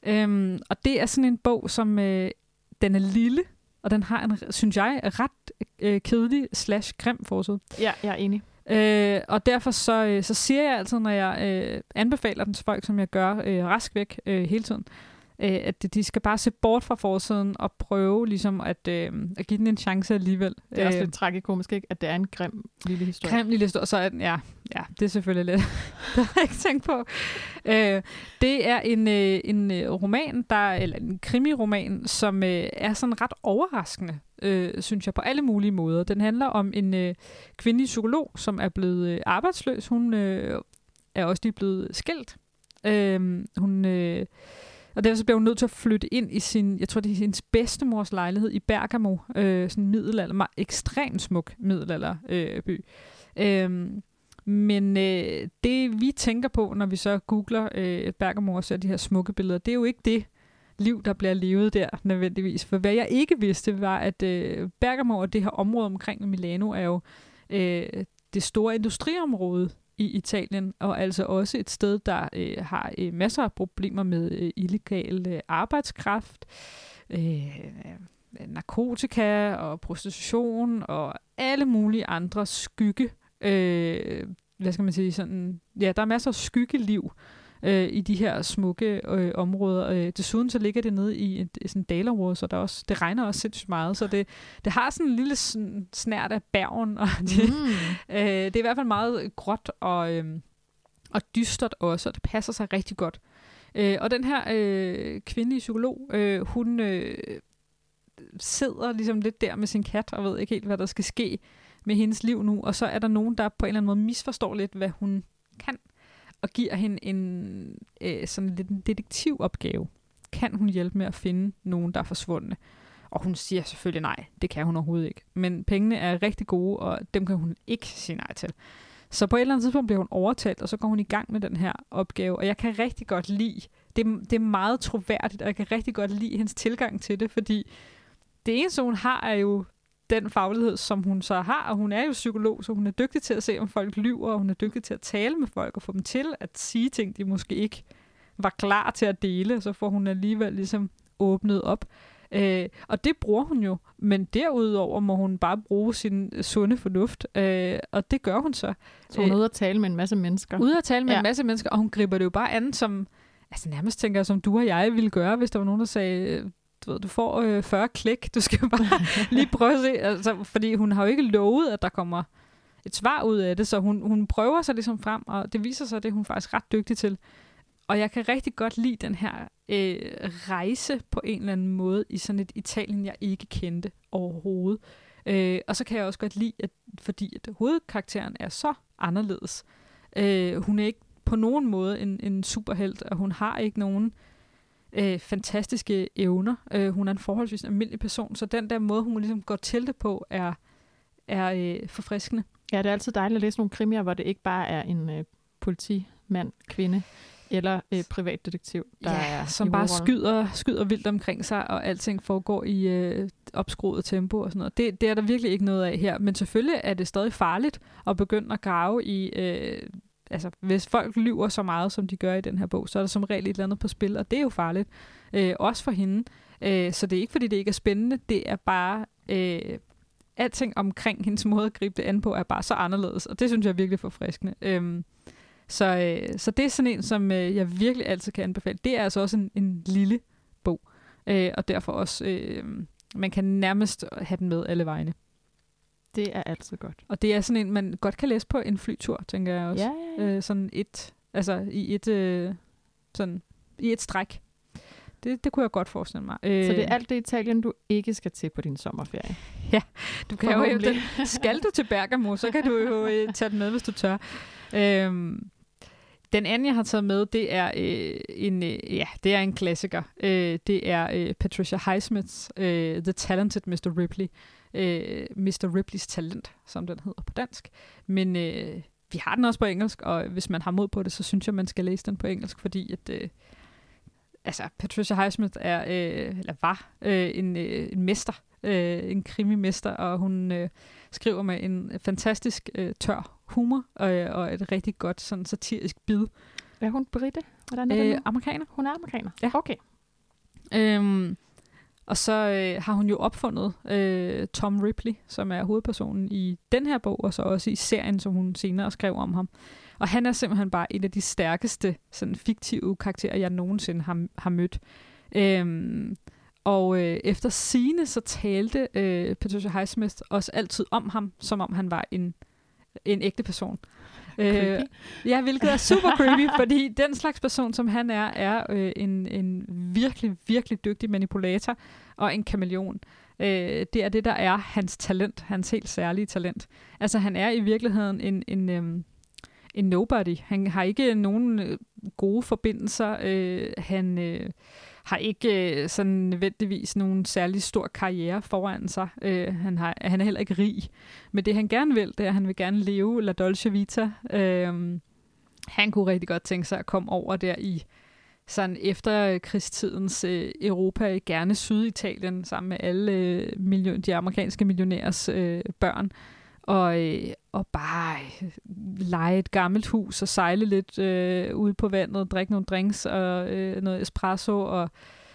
Øhm, og det er sådan en bog, som øh, den er lille, og den har en, synes jeg, ret øh, kedelig slash grim forside. Ja, jeg er enig. Øh, og derfor så, øh, så siger jeg altid, når jeg øh, anbefaler den til folk, som jeg gør øh, rask væk øh, hele tiden, øh, at de skal bare se bort fra forsiden og prøve ligesom at, øh, at give den en chance alligevel. Det er også Øh, lidt tragikomisk, ikke? At det er en grim lille historie. Grim lille historie, så er den, ja, ja, det er selvfølgelig lidt, det har jeg ikke tænkt på. Øh, det er en, øh, en øh, roman, der, eller en krimiroman, som øh, er sådan ret overraskende, øh, synes jeg, på alle mulige måder. Den handler om en øh, kvindelig psykolog, som er blevet øh, arbejdsløs. Hun øh, er også lige blevet skilt. Øh, hun... Øh, og derfor så blev hun nødt til at flytte ind i sin, jeg tror det er hendes bedstemors lejlighed i Bergamo, øh, sådan en middelalder, meget ekstremt smuk middelalderby. Øh, by. Øhm, men øh, det vi tænker på, når vi så googler øh, Bergamo og ser de her smukke billeder, det er jo ikke det. liv, der bliver levet der nødvendigvis. For hvad jeg ikke vidste, var, at øh, Bergamo og det her område omkring Milano er jo øh, det store industriområde i Italien, og altså også et sted, der øh, har øh, masser af problemer med øh, illegal øh, arbejdskraft, øh, narkotika og prostitution og alle mulige andre skygge, øh, hvad skal man sige, sådan, ja, der er masser af skyggeliv øh, i de her smukke øh, områder. Øh, desuden så ligger det nede i et, et sådan dalområde, så der også, det regner også sindssygt meget, så det, det har sådan en lille snært af bergen, og det, mm. øh, det er i hvert fald meget gråt og, øh, og dystert også, og det passer sig rigtig godt. Øh, og den her øh, kvindelige psykolog, øh, hun øh, sidder ligesom lidt der med sin kat, og ved ikke helt, hvad der skal ske med hendes liv nu, og så er der nogen, der på en eller anden måde misforstår lidt, hvad hun kan og giver hende en øh, sådan lidt en detektivopgave. Kan hun hjælpe med at finde nogen, der er forsvundne? Og hun siger selvfølgelig nej, det kan hun overhovedet ikke. Men pengene er rigtig gode, og dem kan hun ikke sige nej til. Så på et eller andet tidspunkt bliver hun overtalt, og så går hun i gang med den her opgave. Og jeg kan rigtig godt lide, det, det er meget troværdigt, og jeg kan rigtig godt lide hendes tilgang til det, fordi det eneste, hun har, er jo den faglighed, som hun så har, og hun er jo psykolog, så hun er dygtig til at se, om folk lyver, og hun er dygtig til at tale med folk og få dem til at sige ting, de måske ikke var klar til at dele, så får hun alligevel ligesom åbnet op. Øh, og det bruger hun jo, men derudover må hun bare bruge sin sunde fornuft, øh, og det gør hun så. Så hun er ude at tale med en masse mennesker. Ude at tale med ja. en masse mennesker, og hun griber det jo bare an som, altså nærmest tænker jeg, som du og jeg ville gøre, hvis der var nogen, der sagde, du, ved, du får øh, 40 klik, du skal bare lige prøve at se, altså, fordi hun har jo ikke lovet, at der kommer et svar ud af det, så hun, hun prøver sig ligesom frem, og det viser sig, at det er hun faktisk ret dygtig til. Og jeg kan rigtig godt lide den her øh, rejse på en eller anden måde i sådan et Italien, jeg ikke kendte overhovedet. Øh, og så kan jeg også godt lide, at fordi at hovedkarakteren er så anderledes. Øh, hun er ikke på nogen måde en, en superhelt, og hun har ikke nogen øh, øh, fantastiske evner. Øh, hun er en forholdsvis almindelig person, så den der måde, hun ligesom går til det på, er, er øh, forfriskende. Ja, det er altid dejligt at læse nogle krimier, hvor det ikke bare er en øh, politimand, kvinde eller øh, privatdetektiv, der ja, er som bare skyder, skyder vildt omkring sig, og alting foregår i øh, opskruet tempo og sådan noget. Det, det er der virkelig ikke noget af her, men selvfølgelig er det stadig farligt at begynde at grave i øh, altså, hvis folk lyver så meget, som de gør i den her bog, så er der som regel et eller andet på spil, og det er jo farligt. Øh, også for hende. Øh, så det er ikke, fordi det ikke er spændende, det er bare... Øh, alting omkring hendes måde at gribe det an på, er bare så anderledes, og det synes jeg er virkelig forfriskende. Øh, så, øh, så det er sådan en, som øh, jeg virkelig altid kan anbefale. Det er altså også en, en lille bog, øh, og derfor også, øh, man kan nærmest have den med alle vegne. Det er altid godt. Og det er sådan en, man godt kan læse på en flytur, tænker jeg også. Ja, ja, ja. Øh, sådan et, altså i et, øh, sådan, i et stræk. Det, det kunne jeg godt forestille mig. Øh, så det er alt det Italien, du ikke skal til på din sommerferie? Ja, du kan jo, den, skal du til Bergamo, så kan du jo øh, tage den med, hvis du tør. Øhm, den anden, jeg har taget med, det er øh, en, øh, ja, det er en klassiker. Øh, det er øh, Patricia Highsmiths øh, The Talented Mr. Ripley øh, Mr. Ripleys Talent, som den hedder på dansk. Men øh, vi har den også på engelsk, og hvis man har mod på det, så synes jeg, man skal læse den på engelsk, fordi at, øh, altså, Patricia Highsmith er, øh, eller var øh, en, øh, en mester, øh, en krimimester, og hun øh, skriver med en fantastisk øh, tør humor, øh, og et rigtig godt sådan satirisk bid. Er hun brite? Hvordan er det øh, Amerikaner. Hun er amerikaner? Ja. Okay. Øhm, og så øh, har hun jo opfundet øh, Tom Ripley, som er hovedpersonen i den her bog, og så også i serien, som hun senere skrev om ham. Og han er simpelthen bare en af de stærkeste sådan, fiktive karakterer, jeg nogensinde har, har mødt. Øhm, og øh, efter sine så talte øh, Patricia Highsmith også altid om ham, som om han var en, en ægte person. Øh, ja, hvilket er super creepy, fordi den slags person, som han er, er øh, en, en virkelig, virkelig dygtig manipulator og en kameleon. Øh, det er det, der er hans talent, hans helt særlige talent. Altså, han er i virkeligheden en, en, øh, en nobody. Han har ikke nogen øh, gode forbindelser. Øh, han... Øh, har ikke øh, sådan nødvendigvis nogen særlig stor karriere foran sig. Øh, han, har, han er heller ikke rig. Men det han gerne vil, det er, at han vil gerne leve La Dolce Vita. Øh, han kunne rigtig godt tænke sig at komme over der i sådan efter øh, krigstidens øh, Europa, gerne Syditalien, sammen med alle øh, million, de amerikanske millionærs øh, børn. Og, øh, og bare øh, lege et gammelt hus og sejle lidt øh, ude på vandet, drikke nogle drinks og øh, noget espresso og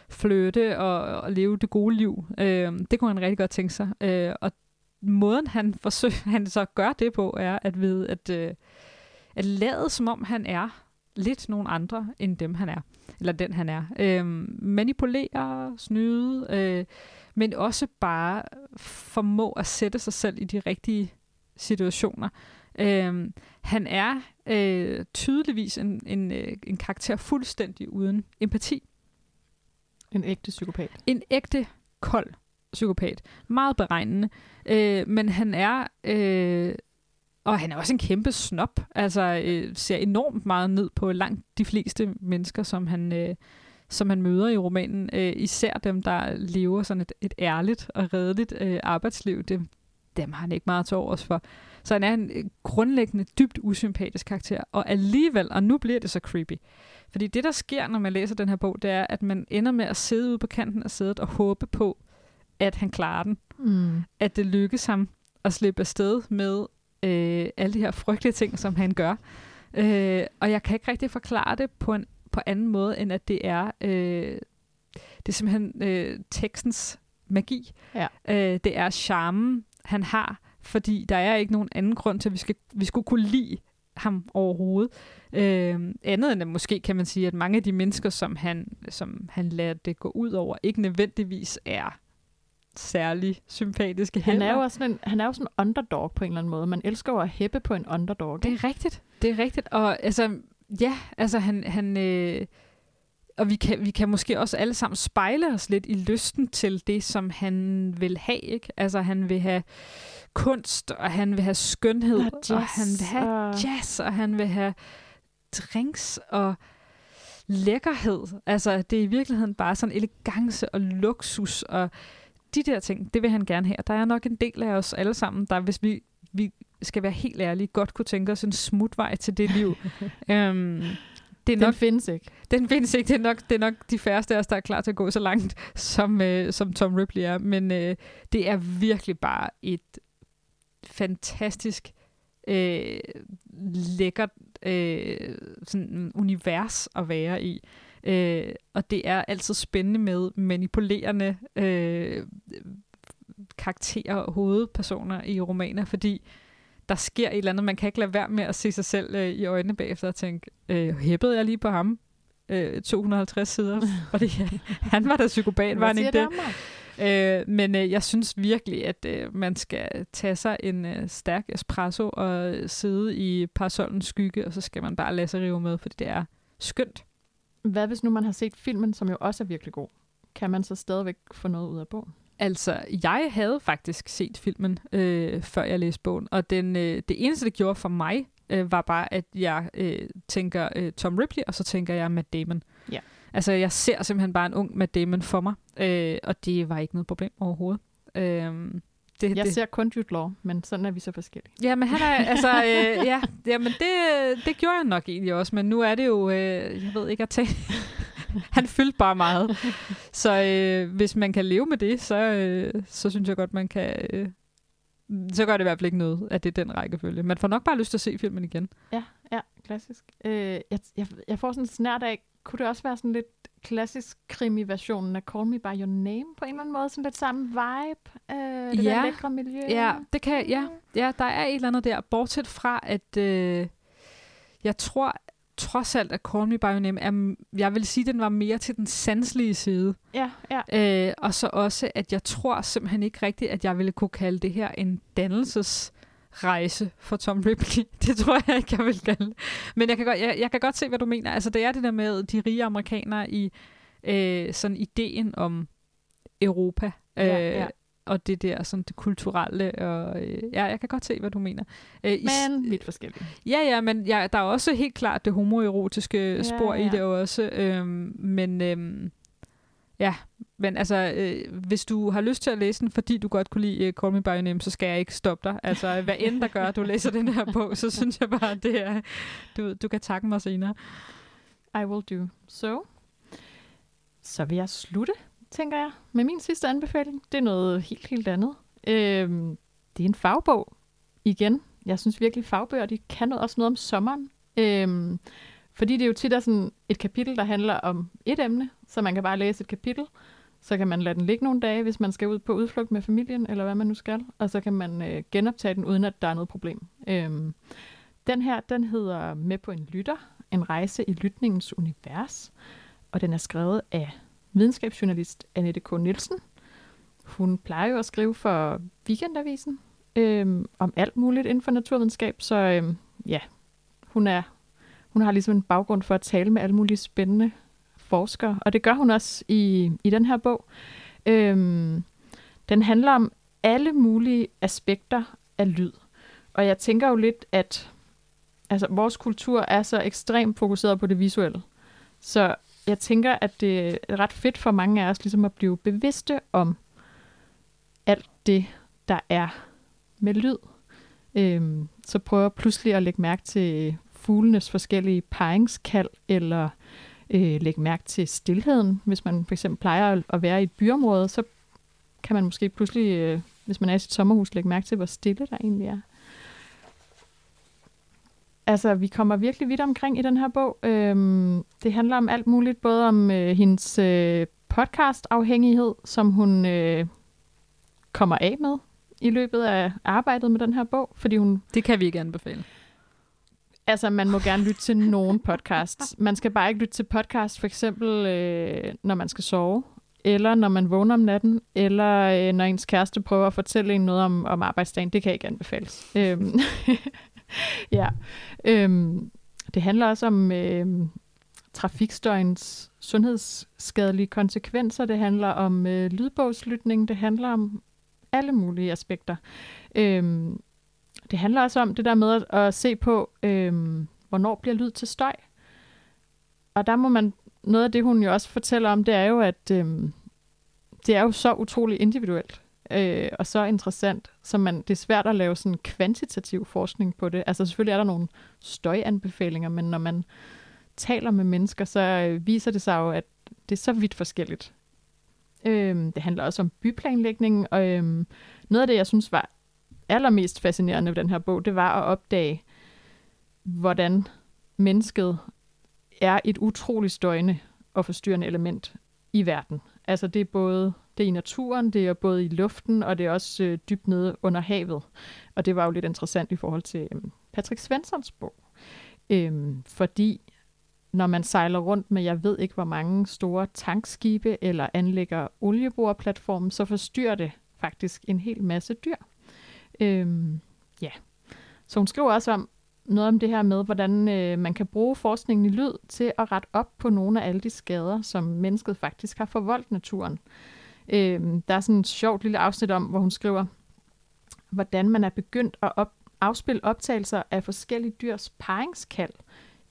flytte og, og leve det gode liv. Øh, det kunne han rigtig godt tænke sig. Øh, og måden, han forsøger, han så gør det på, er at vide, at, øh, at lade som om han er lidt nogen andre, end dem han er. Eller den han er. Øh, manipulere, snyde, øh, men også bare formå at sætte sig selv i de rigtige situationer. Øh, han er øh, tydeligvis en, en, øh, en karakter fuldstændig uden empati. En ægte psykopat. En ægte kold psykopat. Meget beregnende. Øh, men han er... Øh, og han er også en kæmpe snop. Altså øh, ser enormt meget ned på langt de fleste mennesker, som han, øh, som han møder i romanen. Øh, især dem, der lever sådan et, et ærligt og redeligt øh, arbejdsliv. Det, dem har han ikke meget til overs for. Så han er en øh, grundlæggende dybt usympatisk karakter. Og alligevel, og nu bliver det så creepy, fordi det, der sker, når man læser den her bog, det er, at man ender med at sidde ude på kanten af sædet og håbe på, at han klarer den. Mm. At det lykkes ham at slippe afsted med øh, alle de her frygtelige ting, som han gør. Øh, og jeg kan ikke rigtig forklare det på en på anden måde, end at det er, øh, det er simpelthen øh, tekstens magi. Ja. Øh, det er charmen, han har, fordi der er ikke nogen anden grund til, at vi, skal, vi skulle kunne lide ham overhovedet. Øh, andet end at måske kan man sige, at mange af de mennesker, som han, som han lader det gå ud over, ikke nødvendigvis er særlig sympatiske Han heller. er jo også sådan en, han er jo sådan en underdog på en eller anden måde. Man elsker jo at hæppe på en underdog. Det er rigtigt. Det er rigtigt. Og altså, ja, altså han... han øh, og vi kan, vi kan måske også alle sammen spejle os lidt i lysten til det, som han vil have. Ikke? Altså han vil have kunst, og han vil have skønhed, Og jazz, og han vil have og- jazz, og han vil have drinks og lækkerhed. Altså det er i virkeligheden bare sådan elegance og luksus, og de der ting, det vil han gerne have. Der er nok en del af os alle sammen, der hvis vi, vi skal være helt ærlige, godt kunne tænke os en smutvej til det liv. øhm, det er Den nok, findes ikke. den findes ikke. Det er, nok, det er nok de færreste af os, der er klar til at gå så langt, som, øh, som Tom Ripley er. Men øh, det er virkelig bare et fantastisk øh, lækkert øh, sådan univers at være i. Øh, og det er altid spændende med manipulerende øh, karakterer og hovedpersoner i romaner, fordi der sker et eller andet. Man kan ikke lade være med at se sig selv øh, i øjnene bagefter og tænke, øh, hæppede jeg lige på ham? Øh, 250 sider, fordi han var da psykopat, var han ikke det? mig? Øh, men øh, jeg synes virkelig, at øh, man skal tage sig en øh, stærk espresso og sidde i parasolens skygge, og så skal man bare lade sig rive med, fordi det er skønt. Hvad hvis nu man har set filmen, som jo også er virkelig god? Kan man så stadigvæk få noget ud af bogen? Altså, jeg havde faktisk set filmen, øh, før jeg læste bogen, og den, øh, det eneste, det gjorde for mig, øh, var bare, at jeg øh, tænker øh, Tom Ripley, og så tænker jeg Matt Damon. Ja. Altså, jeg ser simpelthen bare en ung Matt Damon for mig, øh, og det var ikke noget problem overhovedet. Øh, det, Jeg det, ser kun Jude Law, men sådan er vi så forskellige. Ja, men han er, altså, øh, ja, jamen det, det gjorde jeg nok egentlig også, men nu er det jo, øh, jeg ved ikke at tage, han fyldte bare meget. Så øh, hvis man kan leve med det, så, øh, så synes jeg godt, man kan, øh, så gør det i hvert fald ikke noget, at det er den rækkefølge. Man får nok bare lyst til at se filmen igen. Ja, ja, klassisk. Øh, jeg, jeg, jeg får sådan en snært af, kunne det også være sådan lidt klassisk krimi-versionen af Call Me By Your Name på en eller anden måde? Sådan lidt samme vibe? Øh, det Ja. der lækre miljø? Ja, det kan, ja, ja, der er et eller andet der, bortset fra, at øh, jeg tror trods alt, at Call Me By Your Name er, jeg vil sige, den var mere til den sanselige side. Ja, ja. Øh, og så også, at jeg tror simpelthen ikke rigtigt, at jeg ville kunne kalde det her en dannelsesrejse for Tom Ripley. Det tror jeg ikke, jeg vil kalde. Men jeg kan, godt, jeg, jeg kan godt se, hvad du mener. Altså, det er det der med de rige amerikanere i øh, sådan ideen om Europa. Øh, Ja, ja. Og det der, sådan det kulturelle. Og, øh, ja, jeg kan godt se, hvad du mener. Øh, i- Men vidt forskellige. Ja, ja, men ja, der er også helt klart det homoerotiske Ja, spor i ja. det også. Øhm, men øhm, ja, men altså, øh, hvis du har lyst til at læse den, fordi du godt kunne lide uh, Call Me By Your Name, så skal jeg ikke stoppe dig. Altså, hvad end der gør, at du læser den her bog, så synes jeg bare, det er, du, du kan takke mig senere. I will do. So, så vil jeg slutte, tænker jeg, med min sidste anbefaling. Det er noget helt, helt andet. Øh, det er en fagbog. Igen, jeg synes virkelig, fagbøger de kan noget, også noget om sommeren. Øh, fordi det er jo tit er sådan et kapitel, der handler om et emne, så man kan bare læse et kapitel, så kan man lade den ligge nogle dage, hvis man skal ud på udflugt med familien, eller hvad man nu skal, og så kan man øh, genoptage den, uden at der er noget problem. Øhm, den her, den hedder Med på en lytter, en rejse i lytningens univers, og den er skrevet af videnskabsjournalist Annette K. Nielsen. Hun plejer jo at skrive for Weekendavisen øhm, om alt muligt inden for naturvidenskab, så øhm, ja, hun er hun har ligesom en baggrund for at tale med alle mulige spændende forskere, og det gør hun også i, i den her bog. Øhm, den handler om alle mulige aspekter af lyd. Og jeg tænker jo lidt, at altså, vores kultur er så ekstremt fokuseret på det visuelle. Så jeg tænker, at det er ret fedt for mange af os ligesom at blive bevidste om alt det, der er med lyd. Øhm, så prøver pludselig at lægge mærke til fuglenes forskellige paringskald, eller øh, lægge mærke til stillheden. Hvis man for eksempel plejer at være i et byområde, så kan man måske pludselig, øh, hvis man er i sit sommerhus, lægge mærke til, hvor stille der egentlig er. Altså, vi kommer virkelig vidt omkring i den her bog. Øhm, det handler om alt muligt, både om øh, hendes øh, podcast-afhængighed, som hun øh, kommer af med i løbet af arbejdet med den her bog, fordi hun... Det kan vi ikke anbefale. Altså, man må gerne lytte til nogen podcasts. Man skal bare ikke lytte til podcast, for eksempel, øh, når man skal sove, eller når man vågner om natten, eller øh, når ens kæreste prøver at fortælle en noget om, om arbejdsdagen. Det kan ikke anbefales. Øhm, ja. Øhm, det handler også om øhm, trafikstøjens sundhedsskadelige konsekvenser. Det handler om øh, lydbogslytning. Det handler om alle mulige aspekter. Øhm, det handler også om det der med at, at se på, øhm, hvornår bliver lyd til støj. Og der må man, noget af det hun jo også fortæller om, det er jo, at øhm, det er jo så utrolig individuelt øh, og så interessant, så man, det er svært at lave sådan kvantitativ forskning på det. Altså selvfølgelig er der nogle støjanbefalinger, men når man taler med mennesker, så øh, viser det sig jo, at det er så vidt forskelligt. Øh, det handler også om byplanlægning, og øh, noget af det, jeg synes var allermest fascinerende ved den her bog, det var at opdage, hvordan mennesket er et utroligt støjende og forstyrrende element i verden. Altså det er både det er i naturen, det er både i luften, og det er også øh, dybt nede under havet. Og det var jo lidt interessant i forhold til øh, Patrick Svenssons bog. Øhm, fordi når man sejler rundt med, jeg ved ikke hvor mange store tankskibe eller anlægger olieboreplatformen, så forstyrrer det faktisk en hel masse dyr. Øhm, ja. Så hun skriver også om noget om det her med, hvordan øh, man kan bruge forskningen i lyd til at rette op på nogle af alle de skader, som mennesket faktisk har forvoldt naturen. Øhm, der er sådan et sjovt lille afsnit om, hvor hun skriver, hvordan man er begyndt at op, afspille optagelser af forskellige dyrs paringskald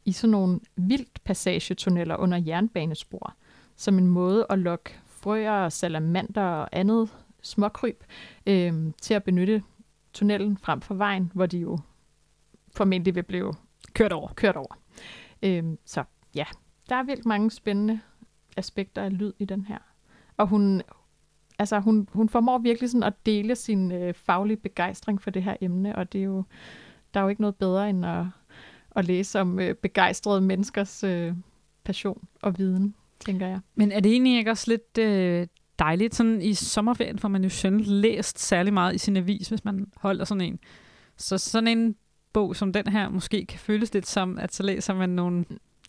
i sådan nogle vildt passagetunneller under jernbanespor, som en måde at lokke frøer, salamander og andet småkryb øh, til at benytte tunnelen frem for vejen, hvor de jo formentlig vil blive kørt over. Kørt over. Øhm, så ja, der er virkelig mange spændende aspekter af lyd i den her. Og hun, altså hun, hun formår virkelig sådan at dele sin øh, faglige begejstring for det her emne, og det er jo, der er jo ikke noget bedre end at, at læse om øh, begejstrede menneskers øh, passion og viden, tænker jeg. Men er det egentlig ikke også lidt øh, dejligt. Sådan i sommerferien får man jo sjældent læst særlig meget i sin avis, hvis man holder sådan en. Så sådan en bog som den her måske kan føles lidt som, at så læser man nogle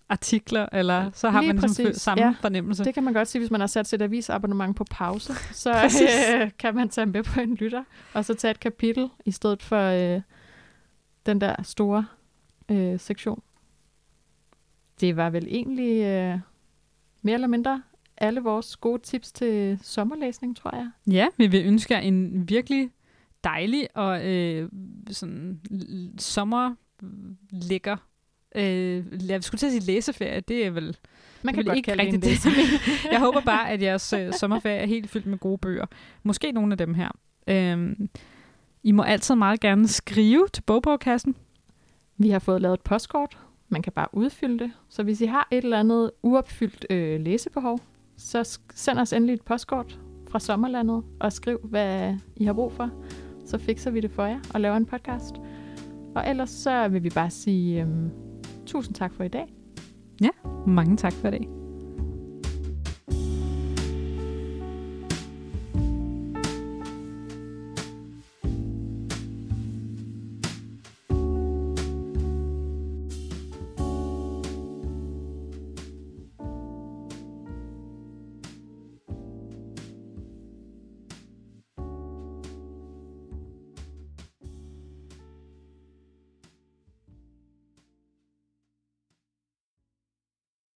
artikler, eller så har Lige man ligesom samme ja, fornemmelse. Det kan man godt sige, hvis man har sat sit avisabonnement på pause. Så øh, kan man tage med på en lytter, og så tage et kapitel, i stedet for øh, den der store øh, sektion. Det var vel egentlig øh, mere eller mindre alle vores gode tips til sommerlæsning, tror jeg. Ja, vi vil ønske jer en virkelig dejlig og øh, sådan sommerlækker øh, jeg skulle til at sige læseferie, det er vel... Man kan vel ikke kalde rigtig det. jeg håber bare, at jeres øh, sommerferie er helt fyldt med gode bøger. Måske nogle af dem her. Øhm, I må altid meget gerne skrive til bogpodcasten. Vi har fået lavet et postkort. Man kan bare udfylde det. Så hvis I har et eller andet uopfyldt øh, læsebehov, så send os endelig et postkort fra sommerlandet og skriv, hvad I har brug for. Så fikser vi det for jer og laver en podcast. Og ellers så vil vi bare sige... Øh, Tusind tak for i dag. Ja, mange tak for i dag.